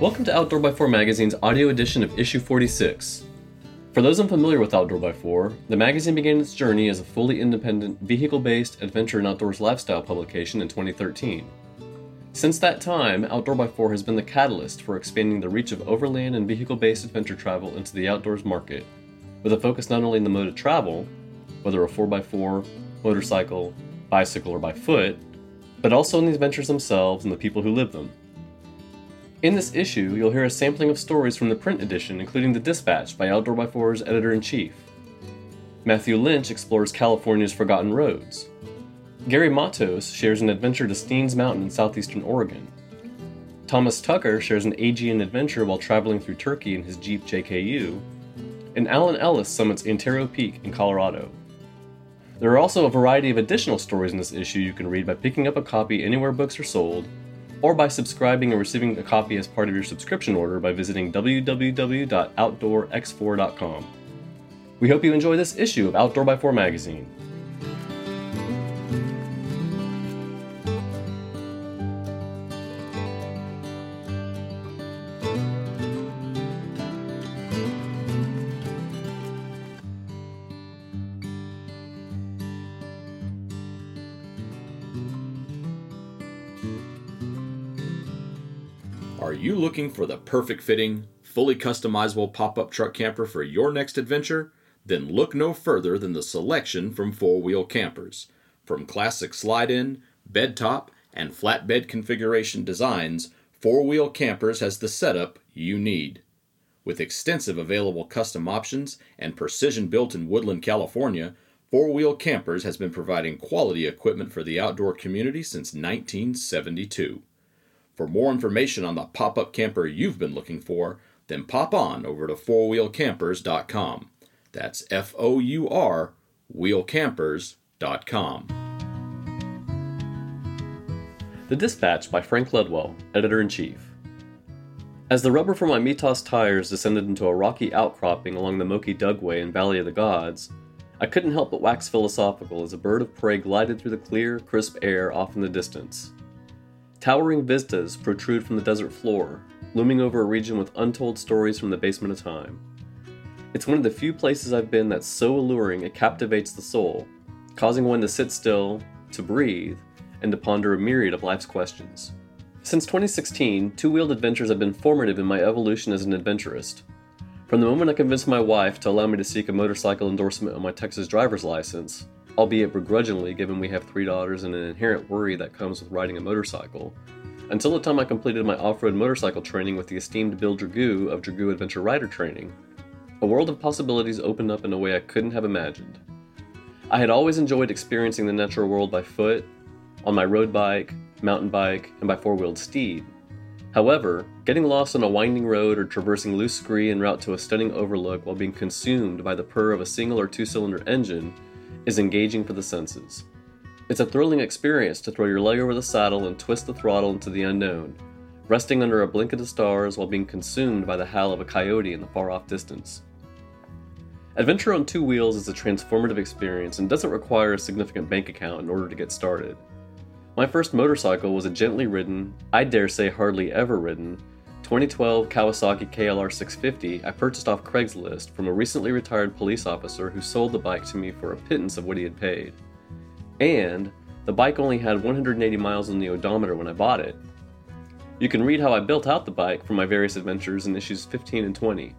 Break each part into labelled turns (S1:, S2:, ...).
S1: Welcome to Outdoor by 4 Magazine's audio edition of issue 46. For those unfamiliar with Outdoor by 4, the magazine began its journey as a fully independent, vehicle based adventure and outdoors lifestyle publication in 2013. Since that time, Outdoor by 4 has been the catalyst for expanding the reach of overland and vehicle based adventure travel into the outdoors market, with a focus not only on the mode of travel, whether a 4x4, motorcycle, bicycle, or by foot, but also in the adventures themselves and the people who live them. In this issue, you'll hear a sampling of stories from the print edition, including The Dispatch by Outdoor by Four's editor in chief. Matthew Lynch explores California's forgotten roads. Gary Matos shares an adventure to Steens Mountain in southeastern Oregon. Thomas Tucker shares an Aegean adventure while traveling through Turkey in his Jeep JKU. And Alan Ellis summits Antero Peak in Colorado. There are also a variety of additional stories in this issue you can read by picking up a copy anywhere books are sold or by subscribing and receiving a copy as part of your subscription order by visiting www.outdoorx4.com. We hope you enjoy this issue of Outdoor by 4 magazine.
S2: You looking for the perfect fitting, fully customizable pop up truck camper for your next adventure? Then look no further than the selection from Four Wheel Campers. From classic slide in, bed top, and flatbed configuration designs, Four Wheel Campers has the setup you need. With extensive available custom options and precision built in Woodland, California, Four Wheel Campers has been providing quality equipment for the outdoor community since 1972. For more information on the pop up camper you've been looking for, then pop on over to fourwheelcampers.com. That's F O U R wheelcampers.com.
S1: The Dispatch by Frank Ledwell, editor in chief. As the rubber from my Mitas tires descended into a rocky outcropping along the Moki Dugway in Valley of the Gods, I couldn't help but wax philosophical as a bird of prey glided through the clear, crisp air off in the distance. Towering vistas protrude from the desert floor, looming over a region with untold stories from the basement of time. It's one of the few places I've been that's so alluring it captivates the soul, causing one to sit still, to breathe, and to ponder a myriad of life's questions. Since 2016, two wheeled adventures have been formative in my evolution as an adventurist. From the moment I convinced my wife to allow me to seek a motorcycle endorsement on my Texas driver's license, albeit begrudgingly given we have three daughters and an inherent worry that comes with riding a motorcycle, until the time I completed my off road motorcycle training with the esteemed Bill Dragoo of Dragoo Adventure Rider Training, a world of possibilities opened up in a way I couldn't have imagined. I had always enjoyed experiencing the natural world by foot, on my road bike, mountain bike, and by four wheeled steed. However, getting lost on a winding road or traversing loose scree en route to a stunning overlook while being consumed by the purr of a single or two cylinder engine is engaging for the senses. It's a thrilling experience to throw your leg over the saddle and twist the throttle into the unknown, resting under a blanket of stars while being consumed by the howl of a coyote in the far off distance. Adventure on two wheels is a transformative experience and doesn't require a significant bank account in order to get started. My first motorcycle was a gently ridden, I dare say hardly ever ridden, 2012 Kawasaki KLR 650 I purchased off Craigslist from a recently retired police officer who sold the bike to me for a pittance of what he had paid. And the bike only had 180 miles on the odometer when I bought it. You can read how I built out the bike from my various adventures in issues 15 and 20.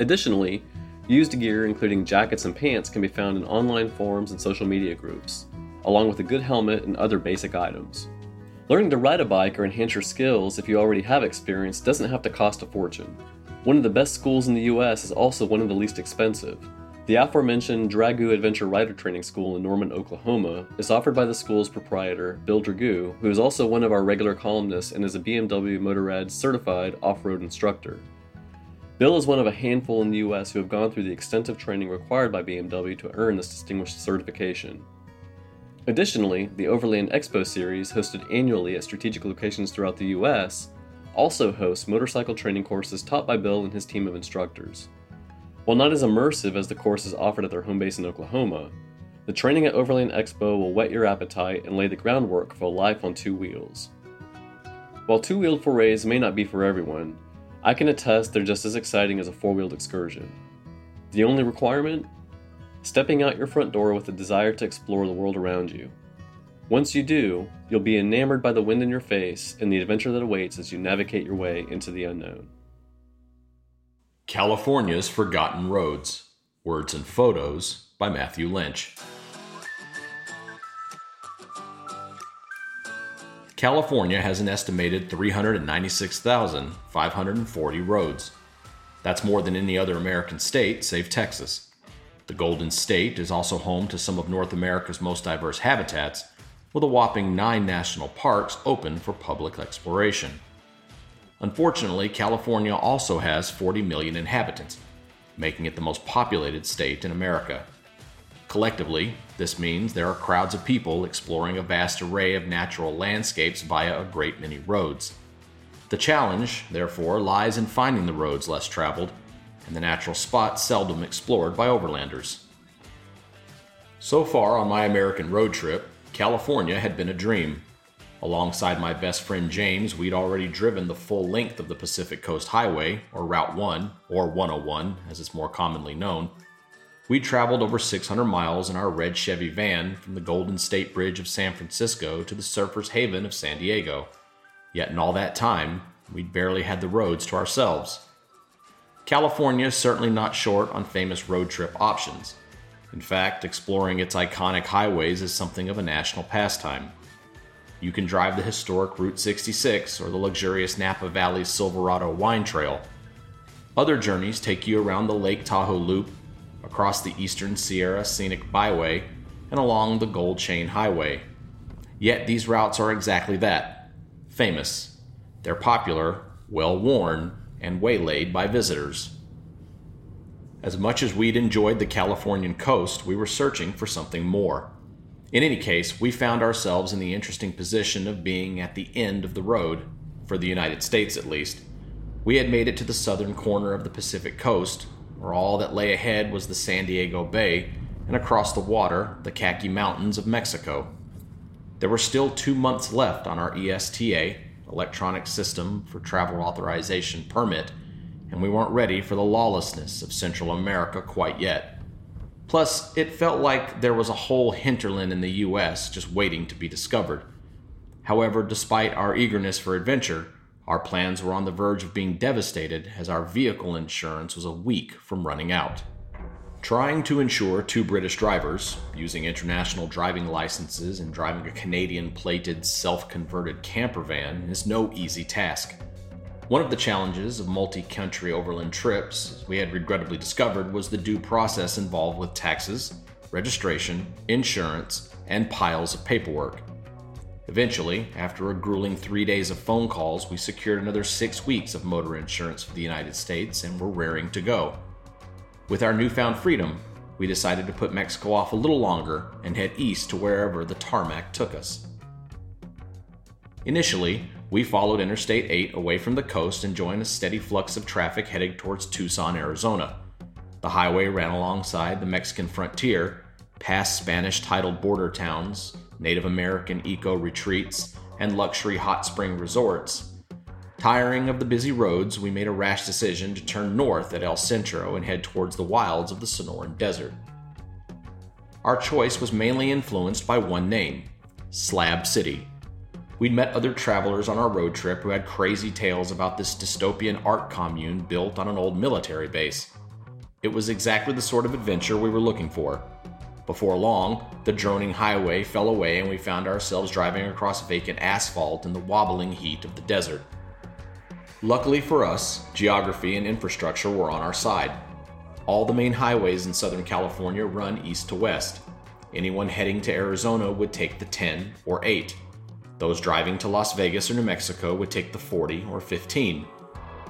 S1: Additionally, used gear including jackets and pants can be found in online forums and social media groups, along with a good helmet and other basic items. Learning to ride a bike or enhance your skills if you already have experience doesn't have to cost a fortune. One of the best schools in the US is also one of the least expensive. The aforementioned Dragoo Adventure Rider Training School in Norman, Oklahoma, is offered by the school's proprietor, Bill Dragoo, who is also one of our regular columnists and is a BMW Motorrad certified off road instructor. Bill is one of a handful in the US who have gone through the extensive training required by BMW to earn this distinguished certification. Additionally, the Overland Expo series, hosted annually at strategic locations throughout the US, also hosts motorcycle training courses taught by Bill and his team of instructors. While not as immersive as the courses offered at their home base in Oklahoma, the training at Overland Expo will whet your appetite and lay the groundwork for a life on two wheels. While two wheeled forays may not be for everyone, I can attest they're just as exciting as a four wheeled excursion. The only requirement? Stepping out your front door with a desire to explore the world around you. Once you do, you'll be enamored by the wind in your face and the adventure that awaits as you navigate your way into the unknown.
S2: California's Forgotten Roads Words and Photos by Matthew Lynch. California has an estimated 396,540 roads. That's more than any other American state, save Texas. The Golden State is also home to some of North America's most diverse habitats, with a whopping nine national parks open for public exploration. Unfortunately, California also has 40 million inhabitants, making it the most populated state in America. Collectively, this means there are crowds of people exploring a vast array of natural landscapes via a great many roads. The challenge, therefore, lies in finding the roads less traveled and the natural spots seldom explored by overlanders. So far on my American road trip, California had been a dream. Alongside my best friend James, we'd already driven the full length of the Pacific Coast Highway, or Route 1, or 101 as it's more commonly known. We traveled over 600 miles in our red Chevy van from the Golden State Bridge of San Francisco to the Surfers Haven of San Diego. Yet in all that time, we'd barely had the roads to ourselves. California is certainly not short on famous road trip options. In fact, exploring its iconic highways is something of a national pastime. You can drive the historic Route 66 or the luxurious Napa Valley Silverado Wine Trail. Other journeys take you around the Lake Tahoe Loop, across the Eastern Sierra Scenic Byway, and along the Gold Chain Highway. Yet these routes are exactly that famous. They're popular, well worn, and waylaid by visitors. As much as we'd enjoyed the Californian coast, we were searching for something more. In any case, we found ourselves in the interesting position of being at the end of the road, for the United States at least. We had made it to the southern corner of the Pacific coast, where all that lay ahead was the San Diego Bay, and across the water, the Khaki Mountains of Mexico. There were still two months left on our ESTA, Electronic System for Travel Authorization permit, and we weren't ready for the lawlessness of Central America quite yet. Plus, it felt like there was a whole hinterland in the US just waiting to be discovered. However, despite our eagerness for adventure, our plans were on the verge of being devastated as our vehicle insurance was a week from running out. Trying to insure two British drivers, using international driving licenses and driving a Canadian plated, self converted camper van is no easy task. One of the challenges of multi country overland trips, as we had regrettably discovered, was the due process involved with taxes, registration, insurance, and piles of paperwork. Eventually, after a grueling three days of phone calls, we secured another six weeks of motor insurance for the United States and were raring to go. With our newfound freedom, we decided to put Mexico off a little longer and head east to wherever the tarmac took us. Initially, we followed Interstate 8 away from the coast and joined a steady flux of traffic heading towards Tucson, Arizona. The highway ran alongside the Mexican frontier, past Spanish titled border towns, Native American eco retreats, and luxury hot spring resorts. Tiring of the busy roads, we made a rash decision to turn north at El Centro and head towards the wilds of the Sonoran Desert. Our choice was mainly influenced by one name Slab City. We'd met other travelers on our road trip who had crazy tales about this dystopian art commune built on an old military base. It was exactly the sort of adventure we were looking for. Before long, the droning highway fell away and we found ourselves driving across vacant asphalt in the wobbling heat of the desert. Luckily for us, geography and infrastructure were on our side. All the main highways in Southern California run east to west. Anyone heading to Arizona would take the 10 or 8. Those driving to Las Vegas or New Mexico would take the 40 or 15.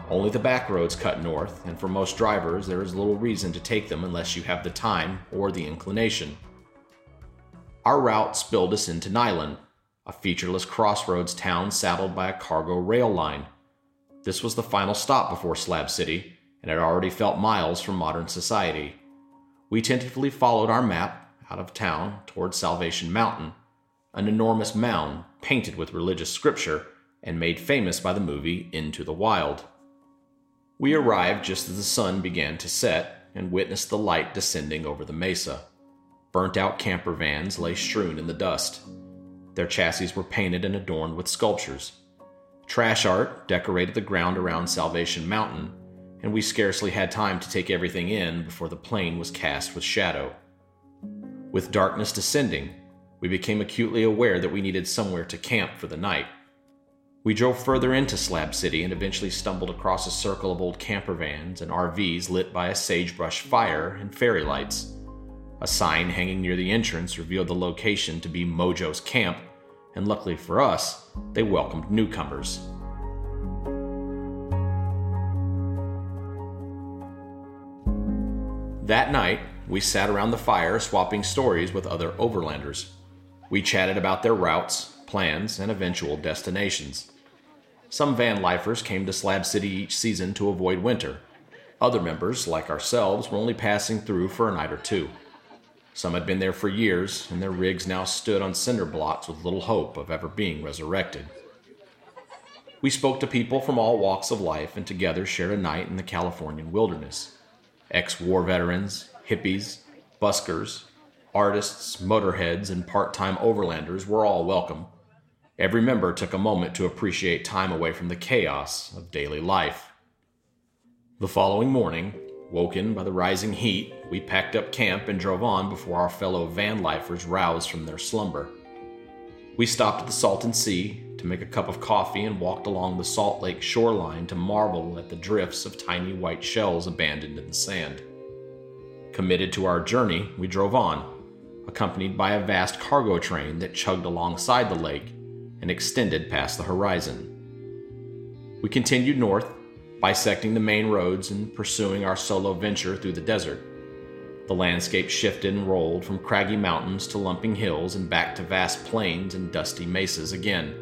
S2: Only the back roads cut north, and for most drivers, there is little reason to take them unless you have the time or the inclination. Our route spilled us into Niland, a featureless crossroads town saddled by a cargo rail line. This was the final stop before Slab City, and it already felt miles from modern society. We tentatively followed our map out of town toward Salvation Mountain, an enormous mound painted with religious scripture, and made famous by the movie Into the Wild. We arrived just as the sun began to set and witnessed the light descending over the mesa. Burnt out camper vans lay strewn in the dust. Their chassis were painted and adorned with sculptures. Trash art decorated the ground around Salvation Mountain, and we scarcely had time to take everything in before the plain was cast with shadow. With darkness descending, we became acutely aware that we needed somewhere to camp for the night. We drove further into Slab City and eventually stumbled across a circle of old camper vans and RVs lit by a sagebrush fire and fairy lights. A sign hanging near the entrance revealed the location to be Mojo's camp, and luckily for us, they welcomed newcomers. That night, we sat around the fire swapping stories with other overlanders. We chatted about their routes, plans, and eventual destinations. Some van lifers came to Slab City each season to avoid winter. Other members, like ourselves, were only passing through for a night or two. Some had been there for years, and their rigs now stood on cinder blocks with little hope of ever being resurrected. We spoke to people from all walks of life and together shared a night in the Californian wilderness. Ex war veterans, hippies, buskers, artists, motorheads, and part time overlanders were all welcome. Every member took a moment to appreciate time away from the chaos of daily life. The following morning, woken by the rising heat, we packed up camp and drove on before our fellow van lifers roused from their slumber. We stopped at the Salton Sea to make a cup of coffee and walked along the Salt Lake shoreline to marvel at the drifts of tiny white shells abandoned in the sand. Committed to our journey, we drove on, accompanied by a vast cargo train that chugged alongside the lake and extended past the horizon. We continued north, bisecting the main roads and pursuing our solo venture through the desert. The landscape shifted and rolled from craggy mountains to lumping hills and back to vast plains and dusty mesas again.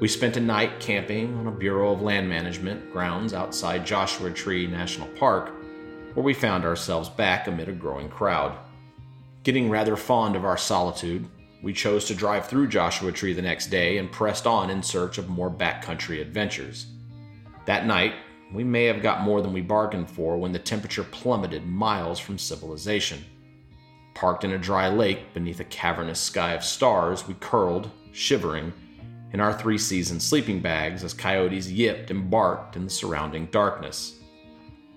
S2: We spent a night camping on a Bureau of Land Management grounds outside Joshua Tree National Park, where we found ourselves back amid a growing crowd. Getting rather fond of our solitude, we chose to drive through Joshua Tree the next day and pressed on in search of more backcountry adventures. That night, we may have got more than we bargained for when the temperature plummeted miles from civilization. Parked in a dry lake beneath a cavernous sky of stars, we curled, shivering, in our three season sleeping bags as coyotes yipped and barked in the surrounding darkness.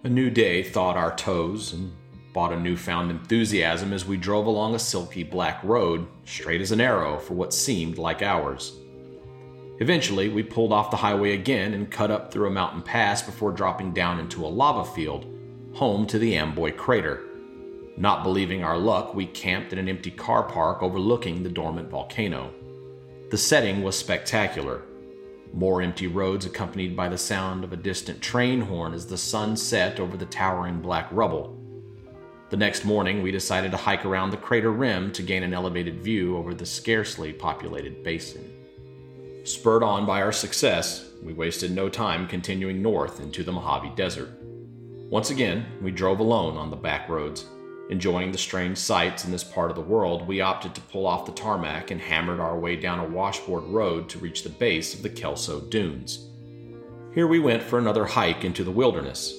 S2: A new day thawed our toes and bought a newfound enthusiasm as we drove along a silky black road, straight as an arrow for what seemed like hours. Eventually, we pulled off the highway again and cut up through a mountain pass before dropping down into a lava field, home to the Amboy crater. Not believing our luck, we camped in an empty car park overlooking the dormant volcano. The setting was spectacular. More empty roads accompanied by the sound of a distant train horn as the sun set over the towering black rubble. The next morning, we decided to hike around the crater rim to gain an elevated view over the scarcely populated basin. Spurred on by our success, we wasted no time continuing north into the Mojave Desert. Once again, we drove alone on the back roads. Enjoying the strange sights in this part of the world, we opted to pull off the tarmac and hammered our way down a washboard road to reach the base of the Kelso Dunes. Here we went for another hike into the wilderness,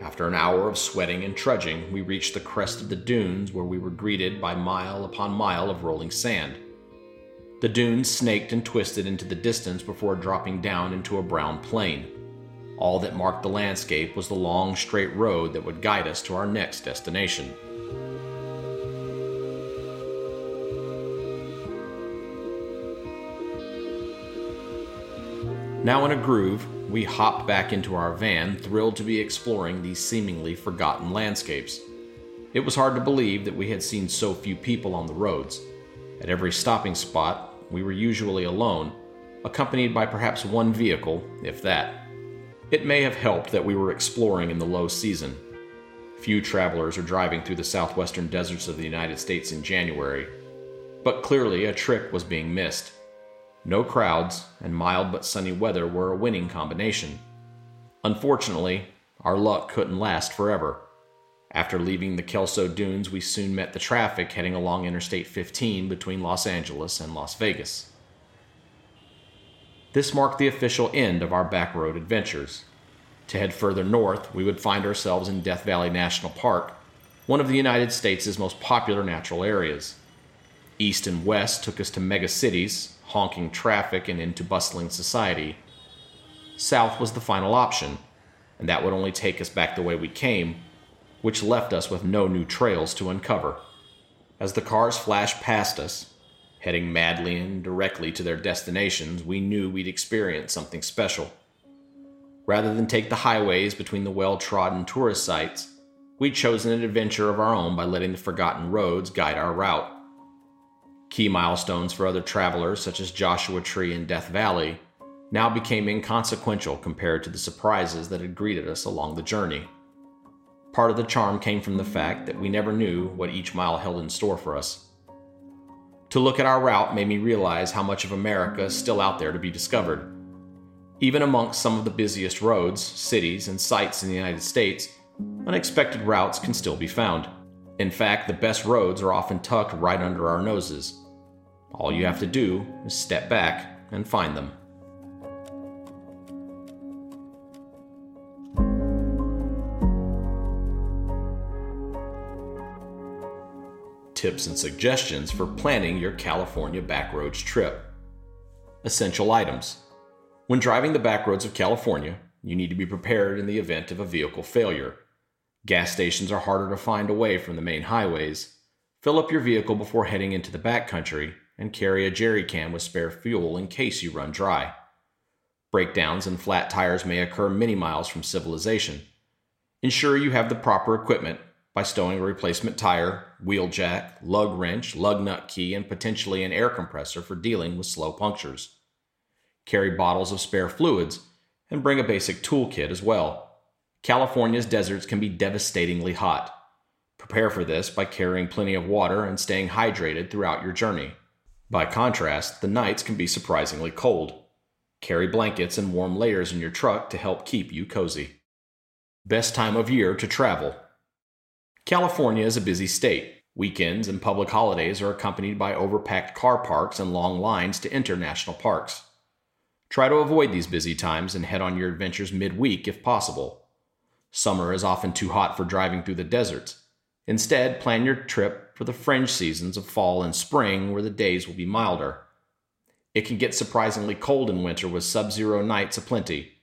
S2: after an hour of sweating and trudging, we reached the crest of the dunes where we were greeted by mile upon mile of rolling sand. The dunes snaked and twisted into the distance before dropping down into a brown plain. All that marked the landscape was the long, straight road that would guide us to our next destination. Now in a groove, we hopped back into our van, thrilled to be exploring these seemingly forgotten landscapes. It was hard to believe that we had seen so few people on the roads. At every stopping spot, we were usually alone, accompanied by perhaps one vehicle, if that. It may have helped that we were exploring in the low season. Few travelers are driving through the southwestern deserts of the United States in January, but clearly a trick was being missed. No crowds and mild but sunny weather were a winning combination. Unfortunately, our luck couldn't last forever. After leaving the Kelso Dunes, we soon met the traffic heading along Interstate 15 between Los Angeles and Las Vegas. This marked the official end of our backroad adventures. To head further north, we would find ourselves in Death Valley National Park, one of the United States' most popular natural areas. East and west took us to mega cities, honking traffic, and into bustling society. South was the final option, and that would only take us back the way we came, which left us with no new trails to uncover. As the cars flashed past us, heading madly and directly to their destinations, we knew we'd experience something special. Rather than take the highways between the well trodden tourist sites, we'd chosen an adventure of our own by letting the forgotten roads guide our route. Key milestones for other travelers, such as Joshua Tree and Death Valley, now became inconsequential compared to the surprises that had greeted us along the journey. Part of the charm came from the fact that we never knew what each mile held in store for us. To look at our route made me realize how much of America is still out there to be discovered. Even amongst some of the busiest roads, cities, and sites in the United States, unexpected routes can still be found. In fact, the best roads are often tucked right under our noses. All you have to do is step back and find them. Tips and suggestions for planning your California backroads trip. Essential items. When driving the backroads of California, you need to be prepared in the event of a vehicle failure. Gas stations are harder to find away from the main highways. Fill up your vehicle before heading into the backcountry and carry a jerry can with spare fuel in case you run dry. Breakdowns and flat tires may occur many miles from civilization. Ensure you have the proper equipment by stowing a replacement tire, wheel jack, lug wrench, lug nut key, and potentially an air compressor for dealing with slow punctures. Carry bottles of spare fluids and bring a basic toolkit as well. California's deserts can be devastatingly hot. Prepare for this by carrying plenty of water and staying hydrated throughout your journey. By contrast, the nights can be surprisingly cold. Carry blankets and warm layers in your truck to help keep you cozy. Best time of year to travel. California is a busy state. Weekends and public holidays are accompanied by overpacked car parks and long lines to enter national parks. Try to avoid these busy times and head on your adventures midweek if possible. Summer is often too hot for driving through the deserts. Instead, plan your trip for the fringe seasons of fall and spring where the days will be milder. It can get surprisingly cold in winter with sub zero nights aplenty.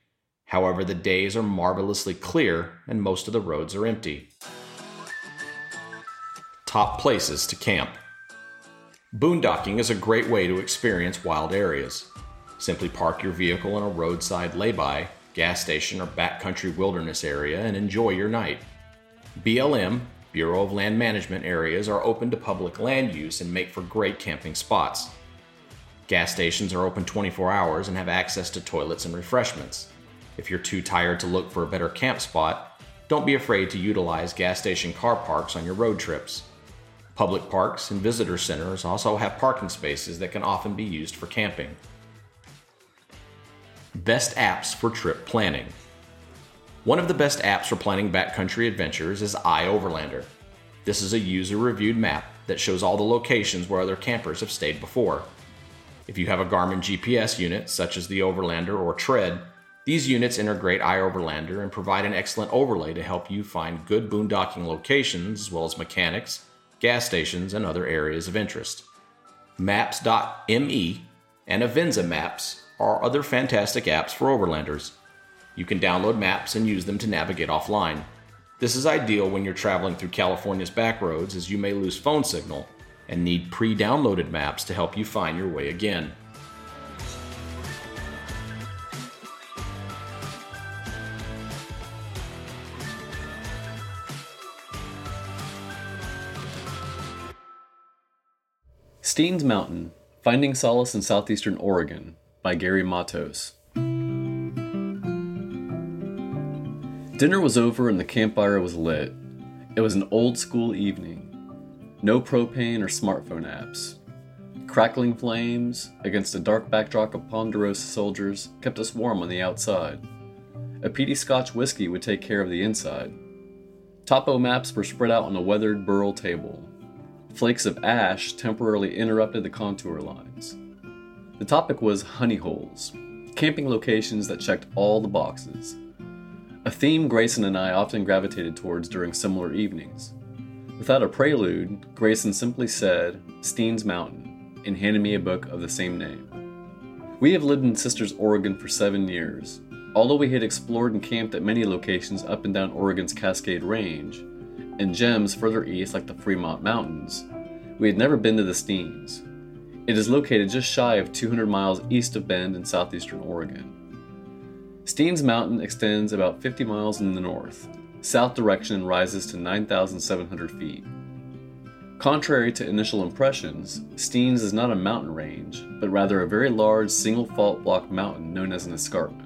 S2: However, the days are marvelously clear and most of the roads are empty. Top places to camp. Boondocking is a great way to experience wild areas. Simply park your vehicle in a roadside lay-by gas station, or backcountry wilderness area and enjoy your night. BLM, Bureau of Land Management areas are open to public land use and make for great camping spots. Gas stations are open 24 hours and have access to toilets and refreshments. If you're too tired to look for a better camp spot, don't be afraid to utilize gas station car parks on your road trips. Public parks and visitor centers also have parking spaces that can often be used for camping. Best apps for trip planning. One of the best apps for planning backcountry adventures is iOverlander. This is a user reviewed map that shows all the locations where other campers have stayed before. If you have a Garmin GPS unit, such as the Overlander or Tread, these units integrate iOverlander and provide an excellent overlay to help you find good boondocking locations as well as mechanics, gas stations, and other areas of interest. Maps.me and Avenza Maps are other fantastic apps for overlanders. You can download maps and use them to navigate offline. This is ideal when you're traveling through California's backroads as you may lose phone signal and need pre downloaded maps to help you find your way again.
S1: Steens Mountain Finding Solace in Southeastern Oregon by Gary Matos. Dinner was over and the campfire was lit. It was an old school evening. No propane or smartphone apps. Crackling flames against a dark backdrop of Ponderosa soldiers kept us warm on the outside. A peaty Scotch whiskey would take care of the inside. Topo maps were spread out on a weathered burl table. Flakes of ash temporarily interrupted the contour lines. The topic was honey holes, camping locations that checked all the boxes. A theme Grayson and I often gravitated towards during similar evenings. Without a prelude, Grayson simply said, Steens Mountain, and handed me a book of the same name. We have lived in Sisters, Oregon for seven years. Although we had explored and camped at many locations up and down Oregon's Cascade Range, and gems further east like the Fremont Mountains, we had never been to the Steens. It is located just shy of 200 miles east of Bend in southeastern Oregon. Steens Mountain extends about 50 miles in the north, south direction and rises to 9,700 feet. Contrary to initial impressions, Steens is not a mountain range, but rather a very large single fault block mountain known as an escarpment.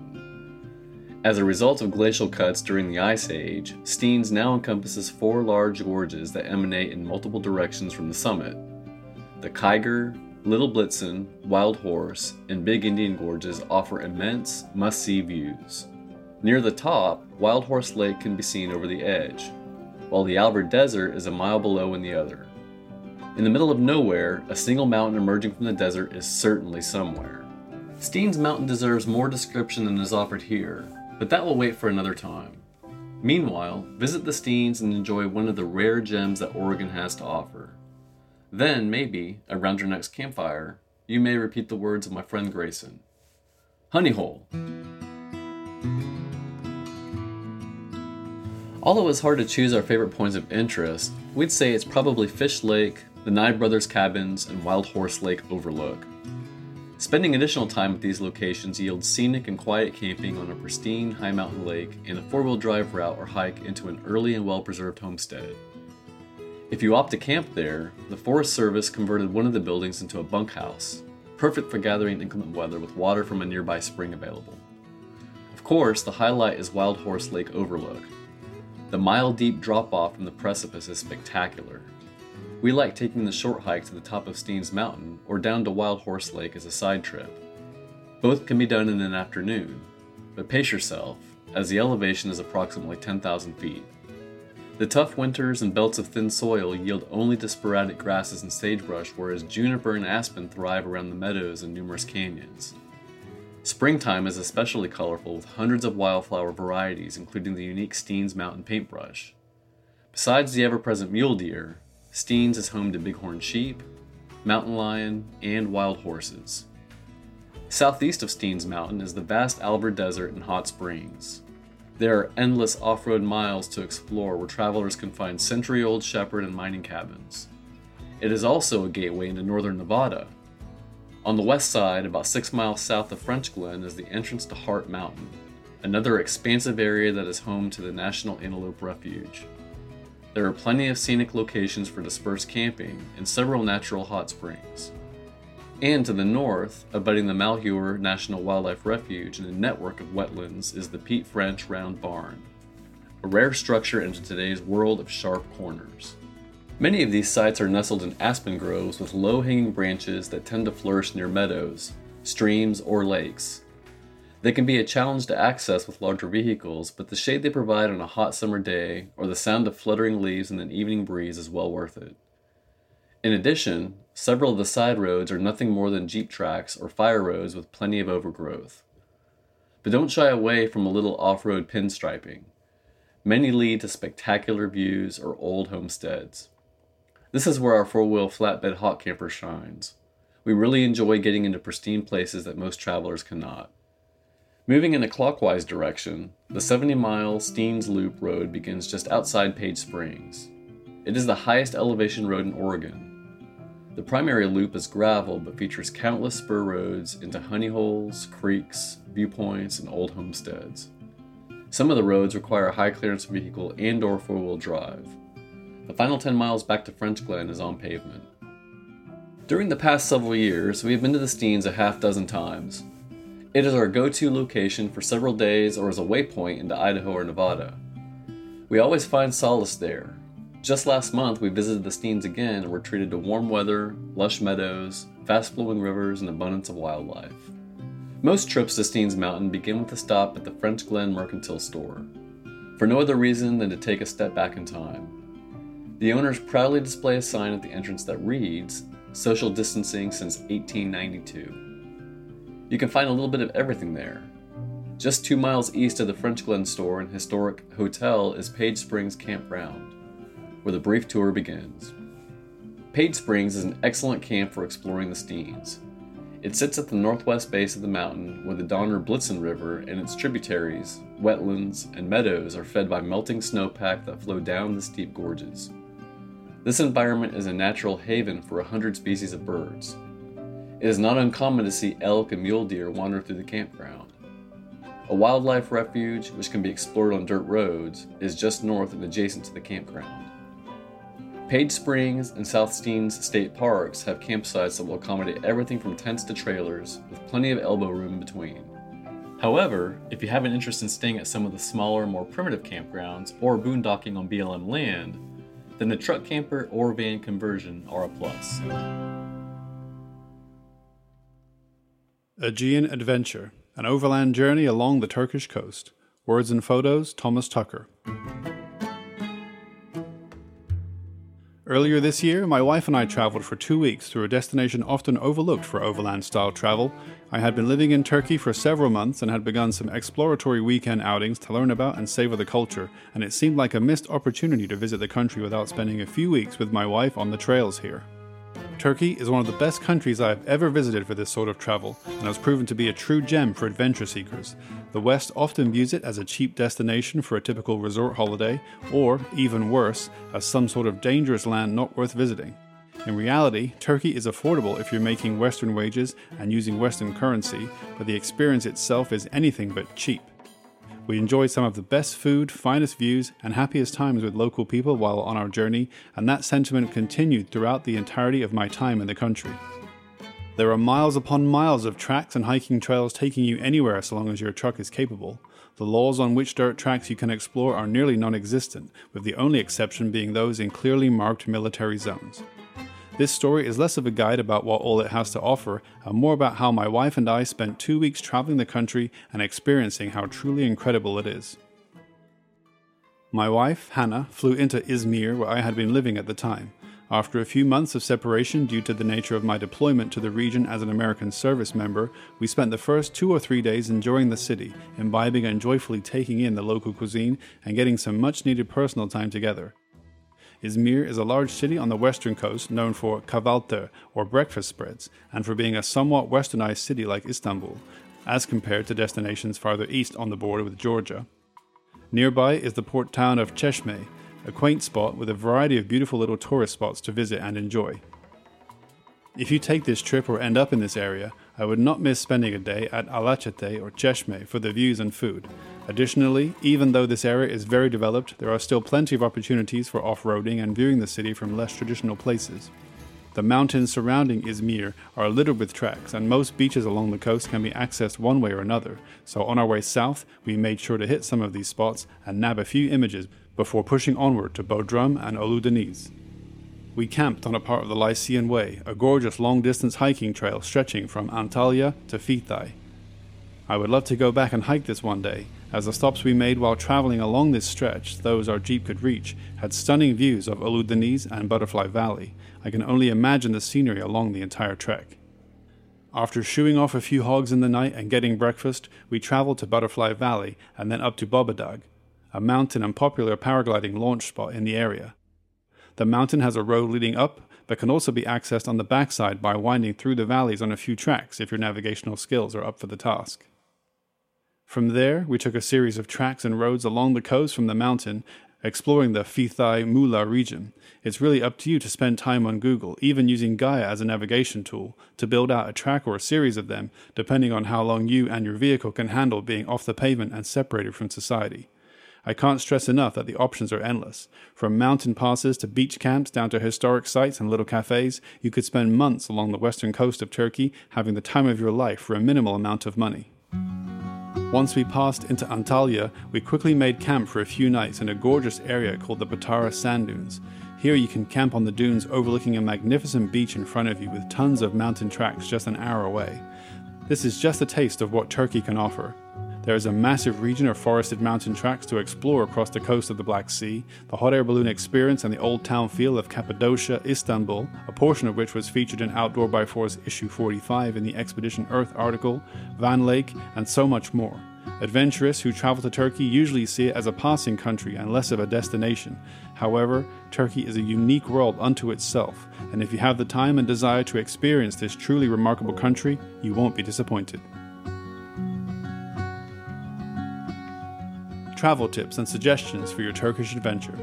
S1: As a result of glacial cuts during the Ice Age, Steens now encompasses four large gorges that emanate in multiple directions from the summit. The Kiger, Little Blitzen, Wild Horse, and Big Indian Gorges offer immense, must see views. Near the top, Wild Horse Lake can be seen over the edge, while the Alvord Desert is a mile below in the other. In the middle of nowhere, a single mountain emerging from the desert is certainly somewhere. Steens Mountain deserves more description than is offered here, but that will wait for another time. Meanwhile, visit the Steens and enjoy one of the rare gems that Oregon has to offer. Then, maybe, around your next campfire, you may repeat the words of my friend Grayson Honey Hole. Although it was hard to choose our favorite points of interest, we'd say it's probably Fish Lake, the Nye Brothers Cabins, and Wild Horse Lake Overlook. Spending additional time at these locations yields scenic and quiet camping on a pristine high mountain lake and a four wheel drive route or hike into an early and well preserved homestead. If you opt to camp there, the Forest Service converted one of the buildings into a bunkhouse, perfect for gathering inclement weather with water from a nearby spring available. Of course, the highlight is Wild Horse Lake Overlook. The mile deep drop off from the precipice is spectacular, we like taking the short hike to the top of Steens Mountain or down to Wild Horse Lake as a side trip. Both can be done in an afternoon, but pace yourself, as the elevation is approximately 10,000 feet. The tough winters and belts of thin soil yield only to sporadic grasses and sagebrush, whereas juniper and aspen thrive around the meadows and numerous canyons. Springtime is especially colorful with hundreds of wildflower varieties, including the unique Steens Mountain paintbrush. Besides the ever present mule deer, Steens is home to bighorn sheep, mountain lion, and wild horses. Southeast of Steens Mountain is the vast Alvord Desert and hot springs. There are endless off road miles to explore where travelers can find century old shepherd and mining cabins. It is also a gateway into northern Nevada. On the west side, about six miles south of Frenchglen, is the entrance to Hart Mountain, another expansive area that is home to the National Antelope Refuge. There are plenty of scenic locations for dispersed camping and several natural hot springs. And to the north, abutting the Malheur National Wildlife Refuge and a network of wetlands, is the Pete French Round Barn, a rare structure into today's world of sharp corners. Many of these sites are nestled in aspen groves with low hanging branches that tend to flourish near meadows, streams, or lakes, they can be a challenge to access with larger vehicles, but the shade they provide on a Hawk summer day or the sound of fluttering leaves in an evening breeze is well worth it. In addition, several of the side roads are nothing more than jeep tracks or fire roads with plenty of overgrowth. But don't shy away from a little off road pinstriping. Many lead to spectacular views or old homesteads. This is where our four wheel flatbed hot camper shines. We really enjoy getting into pristine places that most travelers cannot. Moving in a clockwise direction, the 70 mile Steens Loop Road begins just outside Page Springs. It is the highest elevation road in Oregon. The primary loop is gravel but features countless spur roads into honey holes, creeks, viewpoints, and old homesteads. Some of the roads require a high clearance vehicle and or four-wheel drive. The final 10 miles back to Frenchglen is on pavement. During the past several years, we have been to the Steens a half dozen times, it is our go to location for several days or as a waypoint into Idaho or Nevada. We always find solace there. Just last month, we visited the Steens again and were treated to warm weather, lush meadows, fast flowing rivers, and abundance of wildlife. Most trips to Steens Mountain begin with a stop at the Frenchglen Mercantile Store, for no other reason than to take a step back in time. The owners proudly display a sign at the entrance that reads, Social distancing since 1892. You can find a little bit of everything there. Just two miles east of the Frenchglen store and historic hotel is Page Springs Campground, where the brief tour begins. Page Springs is an excellent camp for exploring the Steens. It sits at the northwest base of the mountain where the Donner Blitzen River and its tributaries, wetlands, and meadows are fed by melting snowpack that flow down the steep gorges. This environment is a natural haven for a hundred species of birds. It is not uncommon to see elk and mule deer wander through the campground. A wildlife refuge, which can be explored on dirt roads, is just north and adjacent to the campground. Page Springs and South Steens State Parks have campsites that will accommodate everything from tents to trailers, with plenty of elbow room in between. However, if you have an interest in staying at some of the smaller, more primitive campgrounds or boondocking on BLM land, then the truck camper or van conversion are a plus.
S3: Aegean Adventure An Overland Journey Along the Turkish Coast. Words and photos Thomas Tucker. Earlier this year, my wife and I traveled for two weeks through a destination often overlooked for overland style travel. I had been living in Turkey for several months and had begun some exploratory weekend outings to learn about and savor the culture, and it seemed like a missed opportunity to visit the country without spending a few weeks with my wife on the trails here. Turkey is one of the best countries I have ever visited for this sort of travel, and has proven to be a true gem for adventure seekers. The West often views it as a cheap destination for a typical resort holiday, or, even worse, as some sort of dangerous land not worth visiting. In reality, Turkey is affordable if you're making Western wages and using Western currency, but the experience itself is anything but cheap. We enjoyed some of the best food, finest views, and happiest times with local people while on our journey, and that sentiment continued throughout the entirety of my time in the country. There are miles upon miles of tracks and hiking trails taking you anywhere so long as your truck is capable. The laws on which dirt tracks you can explore are nearly non existent, with the only exception being those in clearly marked military zones. This story is less of a guide about what all it has to offer and more about how my wife and I spent two weeks traveling the country and experiencing how truly incredible it is. My wife, Hannah, flew into Izmir, where I had been living at the time. After a few months of separation due to the nature of my deployment to the region as an American service member, we spent the first two or three days enjoying the city, imbibing and joyfully taking in the local cuisine, and getting some much needed personal time together. Izmir is a large city on the western coast known for kahvaltı or breakfast spreads and for being a somewhat westernized city like Istanbul, as compared to destinations farther east on the border with Georgia. Nearby is the port town of Çeşme, a quaint spot with a variety of beautiful little tourist spots to visit and enjoy. If you take this trip or end up in this area, I would not miss spending a day at Alaçatı or Çeşme for the views and food. Additionally, even though this area is very developed, there are still plenty of opportunities for off roading and viewing the city from less traditional places. The mountains surrounding Izmir are littered with tracks, and most beaches along the coast can be accessed one way or another. So, on our way south, we made sure to hit some of these spots and nab a few images before pushing onward to Bodrum and Ölüdeniz. We camped on a part of the Lycian Way, a gorgeous long distance hiking trail stretching from Antalya to Fethiye. I would love to go back and hike this one day, as the stops we made while traveling along this stretch, those our Jeep could reach, had stunning views of Ölüdeniz and Butterfly Valley. I can only imagine the scenery along the entire trek. After shooing off a few hogs in the night and getting breakfast, we traveled to Butterfly Valley and then up to Babadağ, a mountain and popular paragliding launch spot in the area. The mountain has a road leading up, but can also be accessed on the backside by winding through the valleys on a few tracks if your navigational skills are up for the task. From there, we took a series of tracks and roads along the coast from the mountain, exploring the Fethiye Muğla region. It's really up to you to spend time on Google, even using Gaia as a navigation tool, to build out a track or a series of them, depending on how long you and your vehicle can handle being off the pavement and separated from society. I can't stress enough that the options are endless. From mountain passes to beach camps down to historic sites and little cafes, you could spend months along the western coast of Turkey having the time of your life for a minimal amount of money. Once we passed into Antalya, we quickly made camp for a few nights in a gorgeous area called the Patara Sand Dunes. Here you can camp on the dunes overlooking a magnificent beach in front of you with tons of mountain tracks just an hour away. This is just a taste of what Turkey can offer. There is a massive region of forested mountain tracks to explore across the coast of the Black Sea, the hot air balloon experience and the old town feel of Cappadocia, Istanbul, a portion of which was featured in Outdoor by Four's issue 45 in the Expedition Earth article, Van Lake, and so much more. Adventurers who travel to Turkey usually see it as a passing country and less of a destination. However, Turkey is a unique world unto itself, and if you have the time and desire to experience this truly remarkable country, you won't be disappointed. Travel tips and suggestions for your Turkish adventure.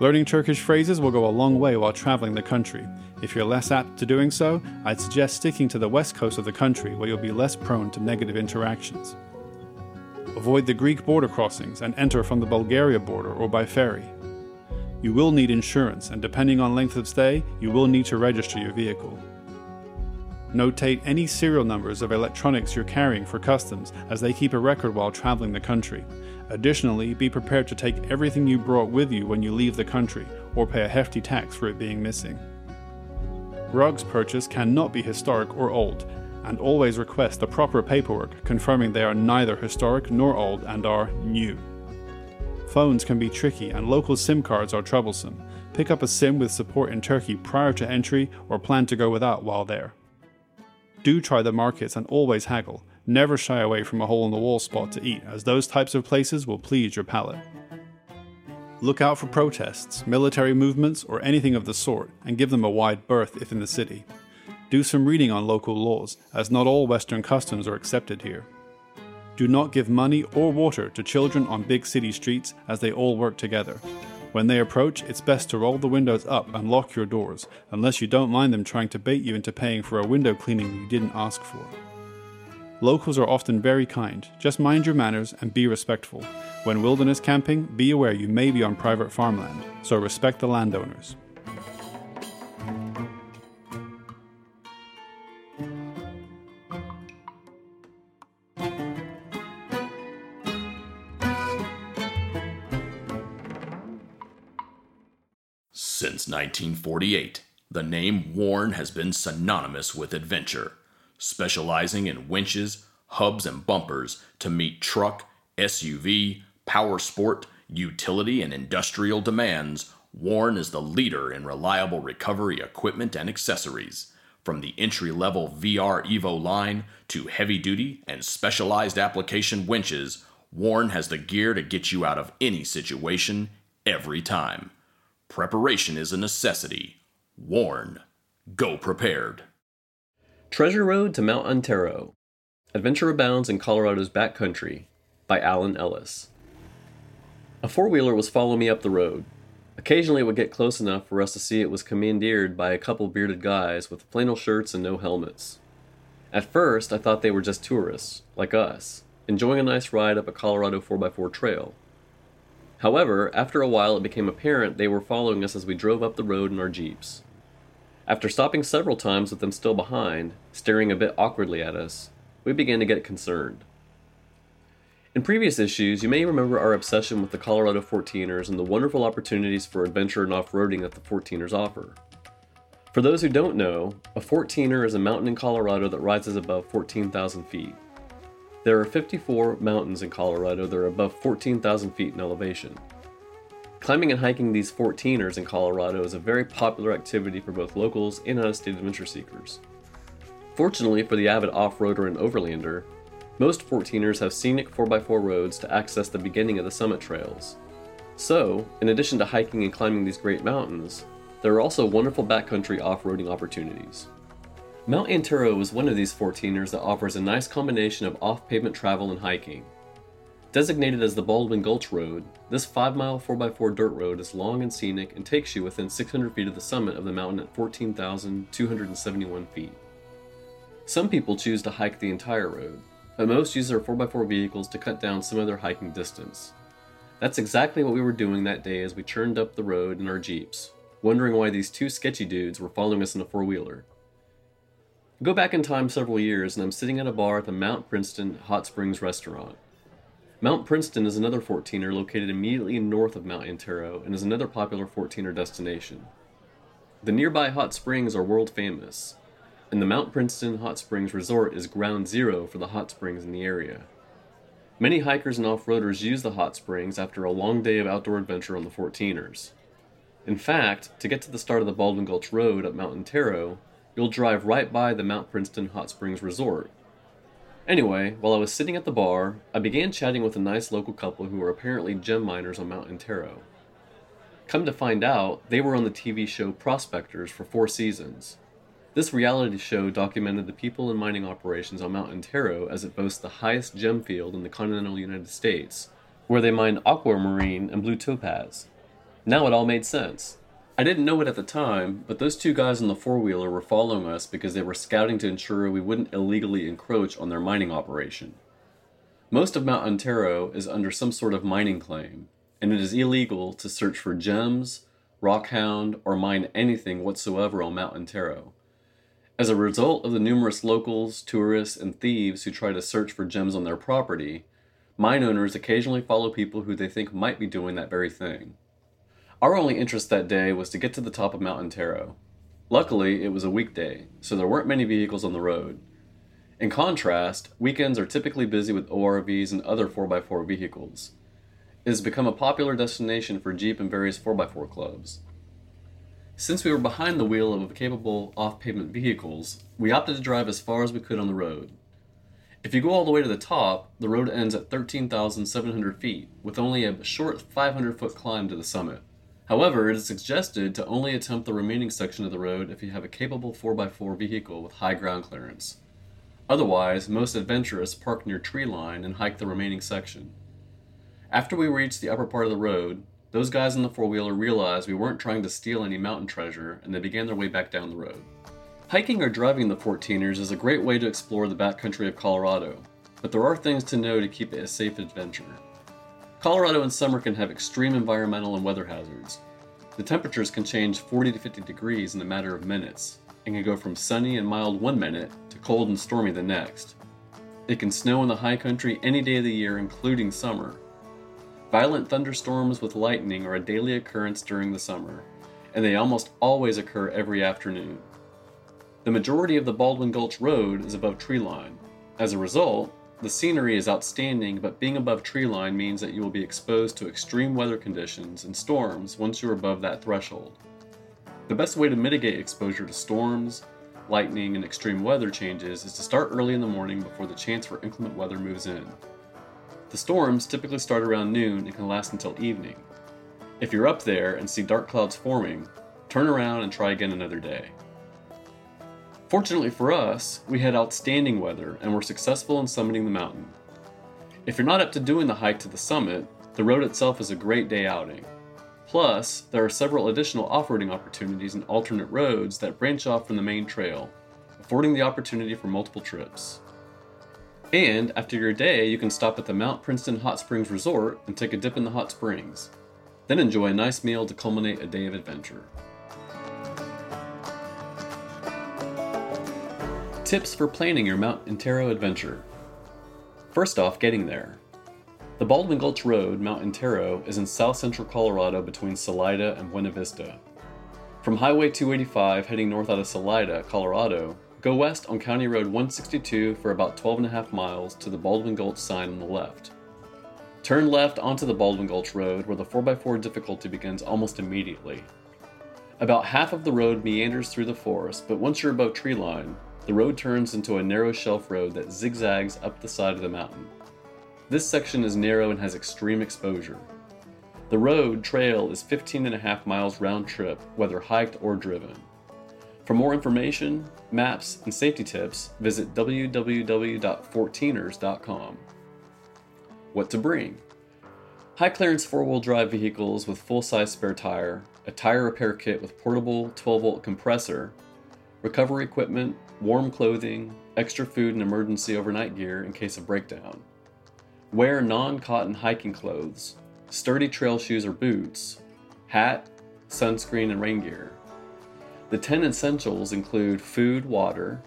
S3: Learning Turkish phrases will go a long way while traveling the country. If you're less apt to doing so, I'd suggest sticking to the west coast of the country where you'll be less prone to negative interactions. Avoid the Greek border crossings and enter from the Bulgaria border or by ferry. You will need insurance, and depending on length of stay, you will need to register your vehicle. Notate any serial numbers of electronics you're carrying for customs, as they keep a record while traveling the country. Additionally, be prepared to take everything you brought with you when you leave the country, or pay a hefty tax for it being missing. Rugs purchased cannot be historic or old, and always request the proper paperwork confirming they are neither historic nor old and are new. Phones can be tricky and local SIM cards are troublesome. Pick up a SIM with support in Turkey prior to entry or plan to go without while there. Do try the markets and always haggle. Never shy away from a hole in the wall spot to eat, as those types of places will please your palate. Look out for protests, military movements, or anything of the sort, and give them a wide berth if in the city. Do some reading on local laws, as not all Western customs are accepted here. Do not give money or water to children on big city streets, as they all work together. When they approach, it's best to roll the windows up and lock your doors, unless you don't mind them trying to bait you into paying for a window cleaning you didn't ask for. Locals are often very kind, just mind your manners and be respectful. When wilderness camping, be aware you may be on private farmland, so respect the landowners.
S4: Since 1948, the name Warn has been synonymous with adventure, specializing in winches, hubs, and bumpers to meet truck, SUV, power sport, utility, and industrial demands. Warn is the leader in reliable recovery equipment and accessories. From the entry level VR Evo line to heavy duty and specialized application winches, Warn has the gear to get you out of any situation every time. Preparation is a necessity. Warn. Go prepared.
S1: Treasure Road to Mount Antero Adventure Abounds in Colorado's Backcountry by Alan Ellis. A four wheeler was following me up the road. Occasionally it would get close enough for us to see it was commandeered by a couple bearded guys with flannel shirts and no helmets. At first, I thought they were just tourists, like us, enjoying a nice ride up a Colorado 4x4 trail. However, after a while it became apparent they were following us as we drove up the road in our Jeeps. After stopping several times with them still behind, staring a bit awkwardly at us, we began to get concerned. In previous issues, you may remember our obsession with the Colorado 14ers and the wonderful opportunities for adventure and off roading that the 14ers offer. For those who don't know, a 14er is a mountain in Colorado that rises above 14,000 feet. There are 54 mountains in Colorado that are above 14,000 feet in elevation. Climbing and hiking these 14ers in Colorado is a very popular activity for both locals and out of state adventure seekers. Fortunately for the avid off roader and overlander, most 14ers have scenic 4x4 roads to access the beginning of the summit trails. So, in addition to hiking and climbing these great mountains, there are also wonderful backcountry off roading opportunities. Mount Antero is one of these 14ers that offers a nice combination of off pavement travel and hiking. Designated as the Baldwin Gulch Road, this 5 mile 4x4 dirt road is long and scenic and takes you within 600 feet of the summit of the mountain at 14,271 feet. Some people choose to hike the entire road, but most use their 4x4 vehicles to cut down some of their hiking distance. That's exactly what we were doing that day as we churned up the road in our Jeeps, wondering why these two sketchy dudes were following us in a four wheeler. Go back in time several years, and I'm sitting at a bar at the Mount Princeton Hot Springs restaurant. Mount Princeton is another 14er located immediately north of Mount Antero and is another popular 14er destination. The nearby hot springs are world famous, and the Mount Princeton Hot Springs Resort is ground zero for the hot springs in the area. Many hikers and off roaders use the hot springs after a long day of outdoor adventure on the 14ers. In fact, to get to the start of the Baldwin Gulch Road at Mount Antero, you'll drive right by the Mount Princeton Hot Springs Resort. Anyway, while I was sitting at the bar, I began chatting with a nice local couple who were apparently gem miners on Mount Antero. Come to find out, they were on the TV show Prospectors for four seasons. This reality show documented the people and mining operations on Mount Antero as it boasts the highest gem field in the continental United States, where they mine aquamarine and blue topaz. Now it all made sense. I didn't know it at the time, but those two guys on the four wheeler were following us because they were scouting to ensure we wouldn't illegally encroach on their mining operation. Most of Mount Antero is under some sort of mining claim, and it is illegal to search for gems, rockhound, or mine anything whatsoever on Mount Antero. As a result of the numerous locals, tourists, and thieves who try to search for gems on their property, mine owners occasionally follow people who they think might be doing that very thing. Our only interest that day was to get to the top of Mount Antero. Luckily, it was a weekday, so there weren't many vehicles on the road. In contrast, weekends are typically busy with ORVs and other 4x4 vehicles. It has become a popular destination for Jeep and various 4x4 clubs. Since we were behind the wheel of capable off pavement vehicles, we opted to drive as far as we could on the road. If you go all the way to the top, the road ends at 13,700 feet, with only a short 500 foot climb to the summit. However, it is suggested to only attempt the remaining section of the road if you have a capable 4x4 vehicle with high ground clearance. Otherwise, most adventurers park near tree line and hike the remaining section. After we reached the upper part of the road, those guys in the four wheeler realized we weren't trying to steal any mountain treasure and they began their way back down the road. Hiking or driving the 14ers is a great way to explore the backcountry of Colorado, but there are things to know to keep it a safe adventure. Colorado in summer can have extreme environmental and weather hazards. The temperatures can change 40 to 50 degrees in a matter of minutes, and can go from sunny and mild one minute to cold and stormy the next. It can snow in the high country any day of the year, including summer. Violent thunderstorms with lightning are a daily occurrence during the summer, and they almost always occur every afternoon. The majority of the Baldwin Gulch Road is above treeline. As a result, the scenery is outstanding, but being above treeline means that you will be exposed to extreme weather conditions and storms once you're above that threshold. The best way to mitigate exposure to storms, lightning, and extreme weather changes is to start early in the morning before the chance for inclement weather moves in. The storms typically start around noon and can last until evening. If you're up there and see dark clouds forming, turn around and try again another day. Fortunately for us, we had outstanding weather and were successful in summiting the mountain. If you're not up to doing the hike to the summit, the road itself is a great day outing. Plus, there are several additional off roading opportunities and alternate roads that branch off from the main trail, affording the opportunity for multiple trips. And after your day, you can stop at the Mount Princeton Hot Springs Resort and take a dip in the hot springs. Then enjoy a nice meal to culminate a day of adventure. Tips for planning your Mount Antero adventure. First off, getting there. The Baldwin Gulch Road, Mount Antero, is in south central Colorado between Salida and Buena Vista. From Highway 285 heading north out of Salida, Colorado, go west on County Road 162 for about 12 and a half miles to the Baldwin Gulch sign on the left. Turn left onto the Baldwin Gulch Road where the 4x4 difficulty begins almost immediately. About half of the road meanders through the forest, but once you're above treeline, the road turns into a narrow shelf road that zigzags up the side of the mountain. This section is narrow and has extreme exposure. The road trail is 15 and a half miles round trip, whether hiked or driven. For more information, maps, and safety tips, visit www.14ers.com. What to bring? High clearance four wheel drive vehicles with full size spare tire, a tire repair kit with portable 12 volt compressor, recovery equipment, warm clothing, extra food and emergency overnight gear in case of breakdown. Wear non cotton hiking clothes, sturdy trail shoes or boots, hat, sunscreen, and rain gear. The 10 essentials include food, water,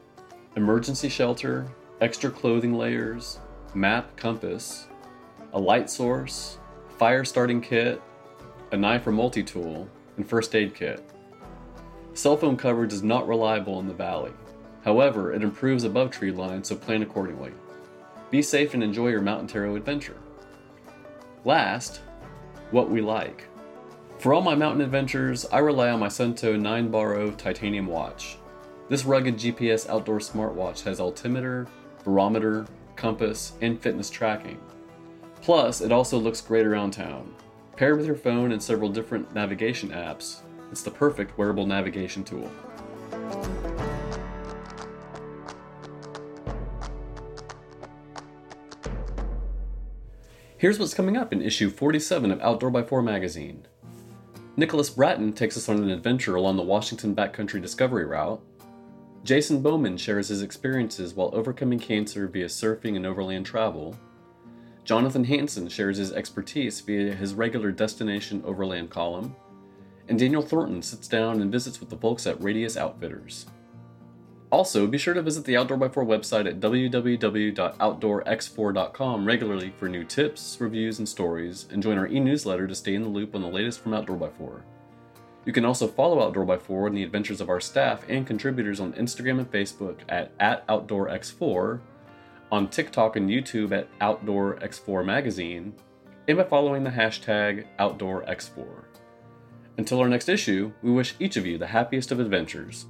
S1: emergency shelter, extra clothing layers, map, compass, a light source, fire starting kit, a knife or multi tool, and first aid kit. Cell phone coverage is not reliable in the valley. However, it improves above tree line, so plan accordingly. Be safe and enjoy your Mount Antero adventure. Last, what we like. For all my mountain adventures, I rely on my Suunto 9 Baro titanium watch. This rugged GPS outdoor smartwatch has altimeter, barometer, compass, and fitness tracking. Plus, it also looks great around town. Paired with your phone and several different navigation apps, it's the perfect wearable navigation tool. Here's what's coming up in issue 47 of Outdoor by 4 magazine. Nicholas Bratton takes us on an adventure along the Washington backcountry discovery route. Jason Bowman shares his experiences while overcoming cancer via surfing and overland travel. Jonathan Hanson shares his expertise via his regular Destination Overland column. And Daniel Thornton sits down and visits with the folks at Radius Outfitters. Also, be sure to visit the Outdoor by 4 website at www.outdoorx4.com regularly for new tips, reviews, and stories, and join our e newsletter to stay in the loop on the latest from Outdoor by 4. You can also follow Outdoor by 4 and the adventures of our staff and contributors on Instagram and Facebook at, at OutdoorX4, on TikTok and YouTube at OutdoorX4 Magazine, and by following the hashtag OutdoorX4. Until our next issue, we wish each of you the happiest of adventures.